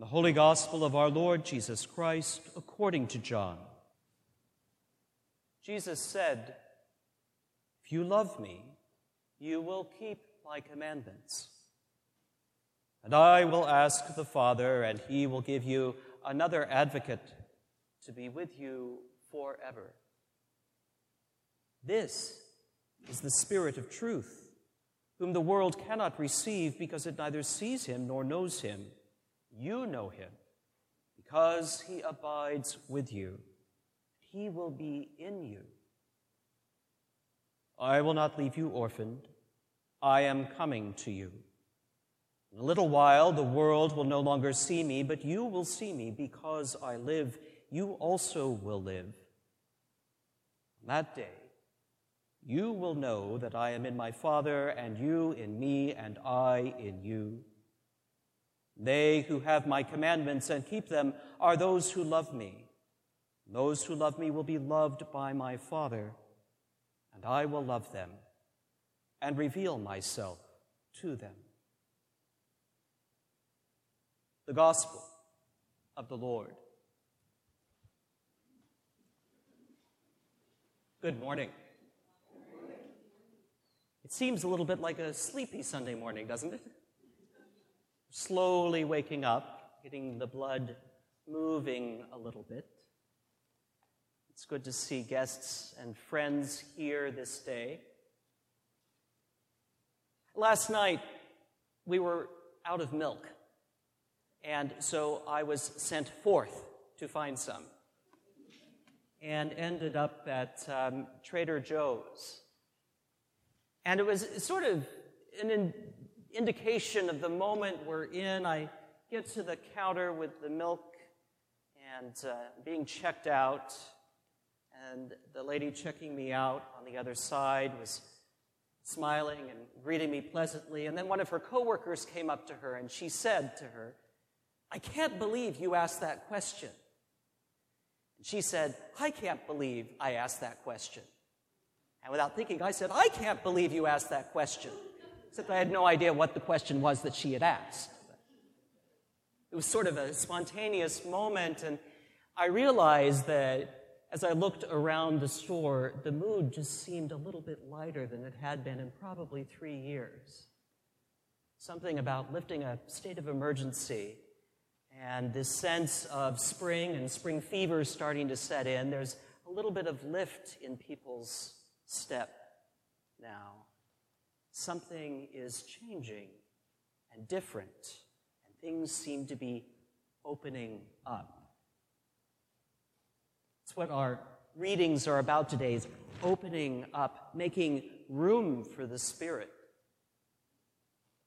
The Holy Gospel of our Lord Jesus Christ according to John. Jesus said, If you love me, you will keep my commandments. And I will ask the Father, and he will give you another advocate to be with you forever. This is the Spirit of truth, whom the world cannot receive because it neither sees him nor knows him. You know him because he abides with you. He will be in you. I will not leave you orphaned. I am coming to you. In a little while, the world will no longer see me, but you will see me because I live. You also will live. On that day, you will know that I am in my Father, and you in me, and I in you. They who have my commandments and keep them are those who love me. Those who love me will be loved by my Father, and I will love them and reveal myself to them. The Gospel of the Lord. Good morning. It seems a little bit like a sleepy Sunday morning, doesn't it? Slowly waking up, getting the blood moving a little bit. It's good to see guests and friends here this day. Last night, we were out of milk, and so I was sent forth to find some and ended up at um, Trader Joe's. And it was sort of an indication of the moment we're in. I get to the counter with the milk and uh, being checked out, and the lady checking me out on the other side was smiling and greeting me pleasantly. And then one of her coworkers came up to her and she said to her, I can't believe you asked that question. And she said, I can't believe I asked that question. And without thinking, I said, I can't believe you asked that question. Except I had no idea what the question was that she had asked. It was sort of a spontaneous moment, and I realized that as I looked around the store, the mood just seemed a little bit lighter than it had been in probably three years. Something about lifting a state of emergency and this sense of spring and spring fever starting to set in. There's a little bit of lift in people's step now. Something is changing and different, and things seem to be opening up. It's what our readings are about today is opening up, making room for the Spirit.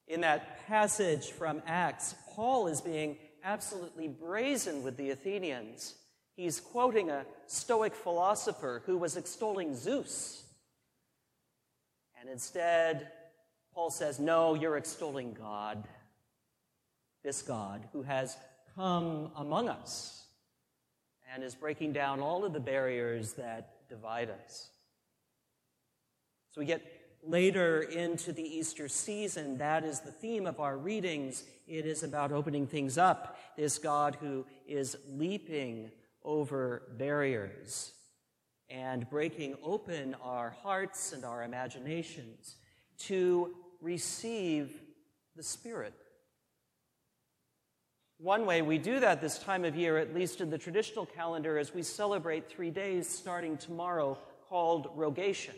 In that passage from Acts, Paul is being absolutely brazen with the Athenians. He's quoting a Stoic philosopher who was extolling Zeus. And instead, Paul says, No, you're extolling God, this God who has come among us and is breaking down all of the barriers that divide us. So we get later into the Easter season. That is the theme of our readings. It is about opening things up. This God who is leaping over barriers and breaking open our hearts and our imaginations to receive the Spirit. One way we do that this time of year, at least in the traditional calendar, is we celebrate three days starting tomorrow called Rogation.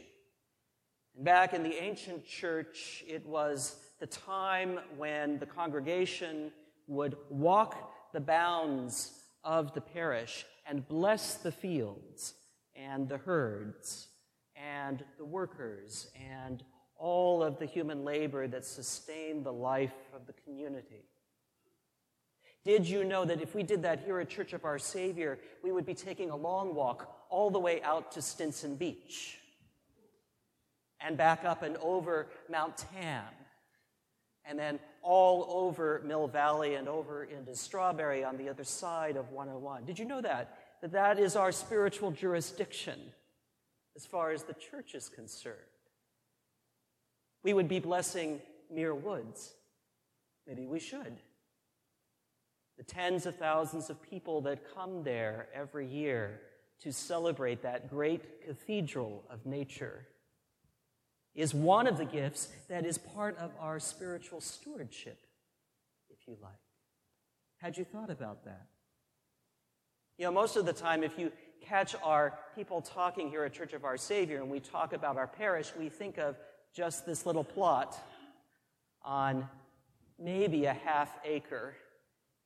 And back in the ancient church, it was the time when the congregation would walk the bounds of the parish and bless the fields and the herds and the workers and all of the human labor that sustained the life of the community. Did you know that if we did that here at Church of Our Savior, we would be taking a long walk all the way out to Stinson Beach and back up and over Mount Tam and then all over Mill Valley and over into Strawberry on the other side of 101. Did you know that? That that is our spiritual jurisdiction as far as the church is concerned. We would be blessing Muir Woods. Maybe we should. the tens of thousands of people that come there every year to celebrate that great cathedral of nature is one of the gifts that is part of our spiritual stewardship, if you like. Had you thought about that? You know, most of the time, if you catch our people talking here at Church of Our Savior and we talk about our parish, we think of just this little plot on maybe a half acre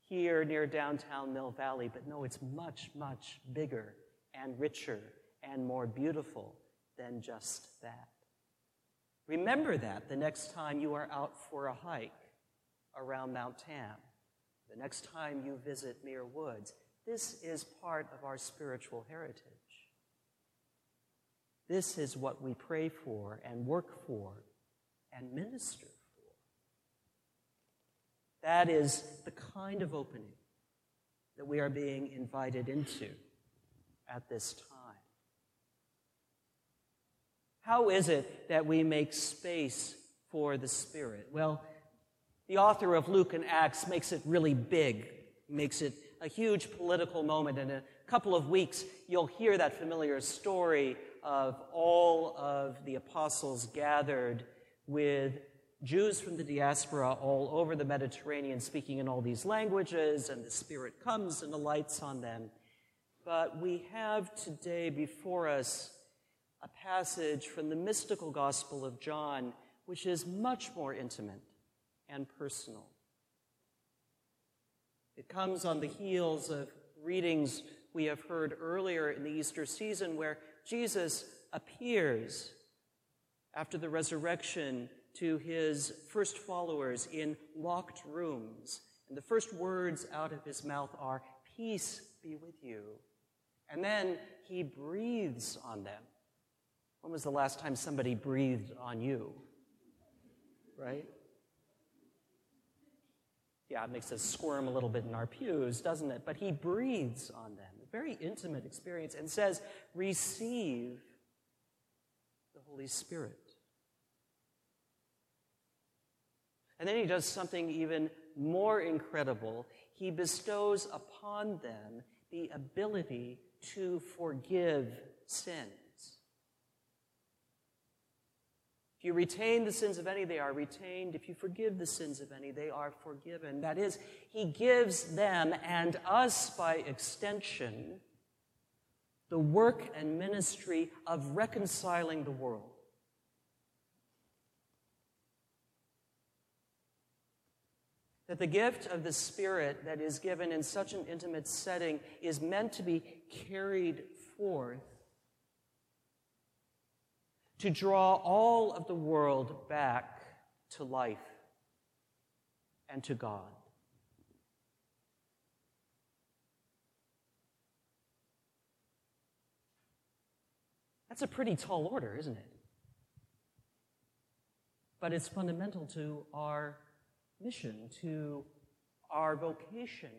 here near downtown Mill Valley, but no, it's much, much bigger and richer and more beautiful than just that. Remember that the next time you are out for a hike around Mount Tam, the next time you visit Muir Woods. This is part of our spiritual heritage. This is what we pray for and work for and minister for. That is the kind of opening that we are being invited into at this time. How is it that we make space for the Spirit? Well, the author of Luke and Acts makes it really big, makes it a huge political moment. In a couple of weeks, you'll hear that familiar story of all of the apostles gathered with Jews from the diaspora all over the Mediterranean speaking in all these languages, and the Spirit comes and alights on them. But we have today before us a passage from the mystical Gospel of John, which is much more intimate and personal. It comes on the heels of readings we have heard earlier in the Easter season where Jesus appears after the resurrection to his first followers in locked rooms. And the first words out of his mouth are, Peace be with you. And then he breathes on them. When was the last time somebody breathed on you? Right? Yeah, it makes us squirm a little bit in our pews, doesn't it? But he breathes on them. Very intimate experience and says, Receive the Holy Spirit. And then he does something even more incredible. He bestows upon them the ability to forgive sin. If you retain the sins of any, they are retained. If you forgive the sins of any, they are forgiven. That is, He gives them and us by extension the work and ministry of reconciling the world. That the gift of the Spirit that is given in such an intimate setting is meant to be carried forth to draw all of the world back to life and to God. That's a pretty tall order, isn't it? But it's fundamental to our mission, to our vocation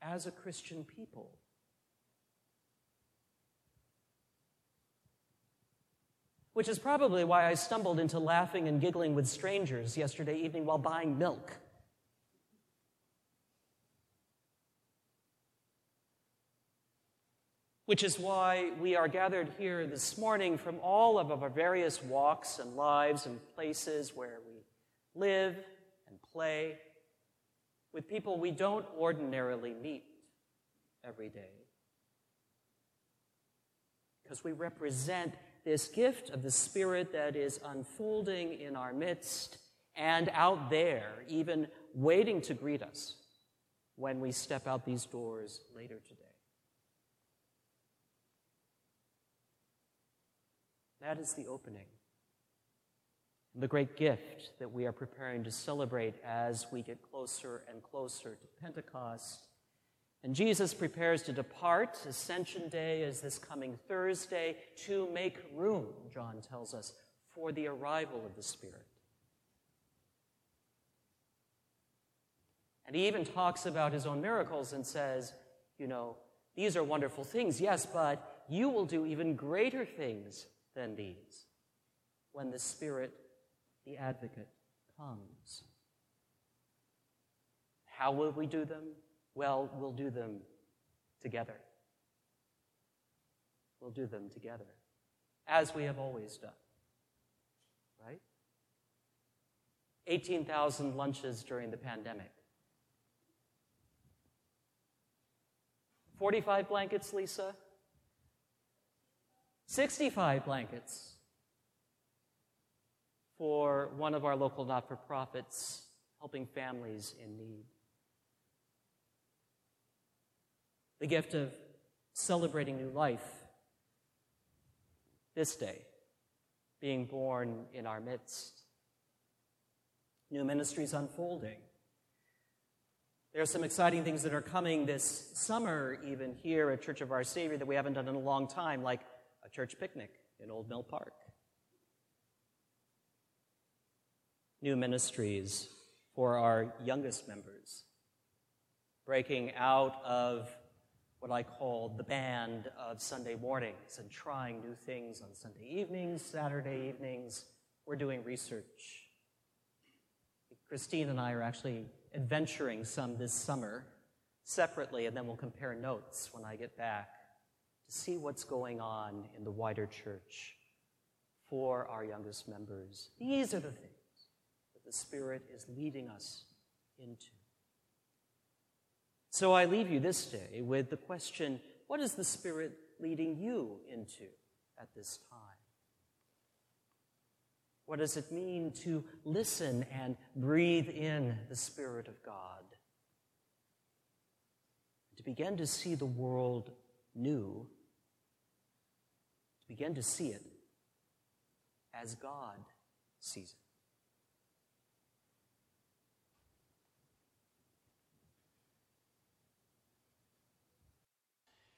as a Christian people. Which is probably why I stumbled into laughing and giggling with strangers yesterday evening while buying milk. Which is why we are gathered here this morning from all of our various walks and lives and places where we live and play with people we don't ordinarily meet every day. Because we represent this gift of the Spirit that is unfolding in our midst and out there, even waiting to greet us when we step out these doors later today. That is the opening. The great gift that we are preparing to celebrate as we get closer and closer to Pentecost and Jesus prepares to depart. Ascension Day is this coming Thursday to make room, John tells us, for the arrival of the Spirit. And he even talks about his own miracles and says, you know, these are wonderful things, yes, but you will do even greater things than these when the Spirit, the advocate, comes. How will we do them? Well, we'll do them together. We'll do them together, as we have always done. Right? 18,000 lunches during the pandemic. 45 blankets, Lisa? 65 blankets for one of our local not for profits helping families in need. The gift of celebrating new life this day, being born in our midst. New ministries unfolding. There are some exciting things that are coming this summer, even here at Church of Our Savior, that we haven't done in a long time, like a church picnic in Old Mill Park. New ministries for our youngest members, breaking out of what I call the band of Sunday mornings and trying new things on Sunday evenings, Saturday evenings. We're doing research. Christine and I are actually adventuring some this summer separately, and then we'll compare notes when I get back to see what's going on in the wider church for our youngest members. These are the things that the Spirit is leading us into. So I leave you this day with the question what is the Spirit leading you into at this time? What does it mean to listen and breathe in the Spirit of God? To begin to see the world new, to begin to see it as God sees it.